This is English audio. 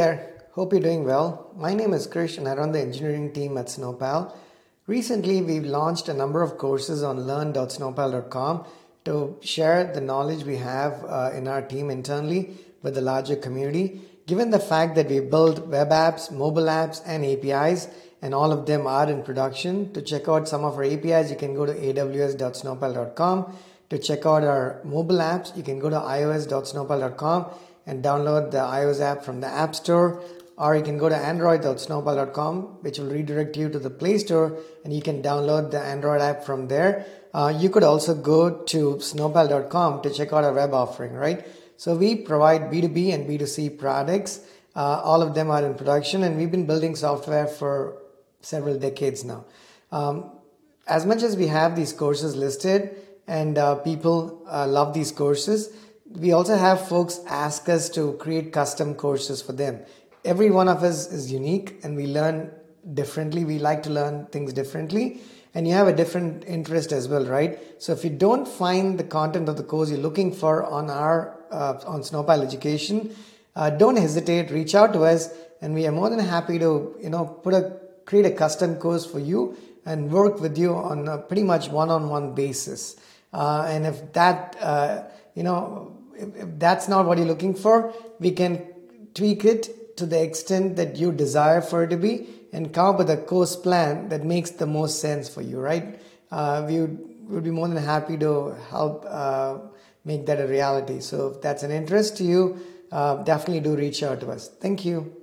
there. Hope you're doing well. My name is Krish and I run the engineering team at Snowpal. Recently, we've launched a number of courses on learn.snowpal.com to share the knowledge we have uh, in our team internally with the larger community. Given the fact that we build web apps, mobile apps, and APIs, and all of them are in production, to check out some of our APIs, you can go to aws.snowpal.com. To check out our mobile apps, you can go to ios.snowpal.com and download the iOS app from the App Store or you can go to android.snowpal.com which will redirect you to the play store and you can download the android app from there. Uh, you could also go to snowpal.com to check out our web offering right? So we provide b2b and b2c products. Uh, all of them are in production and we've been building software for several decades now. Um, as much as we have these courses listed and uh, people uh, love these courses we also have folks ask us to create custom courses for them every one of us is unique and we learn differently. We like to learn things differently. And you have a different interest as well, right? So if you don't find the content of the course you're looking for on our uh, on Snowpal Education, uh, don't hesitate. Reach out to us, and we are more than happy to you know put a create a custom course for you and work with you on a pretty much one-on-one basis. Uh, and if that uh, you know if that's not what you're looking for, we can tweak it to the extent that you desire for it to be and come up with a course plan that makes the most sense for you, right? Uh, we would, would, be more than happy to help uh, make that a reality. So if that's an interest to you, uh, definitely do reach out to us. Thank you.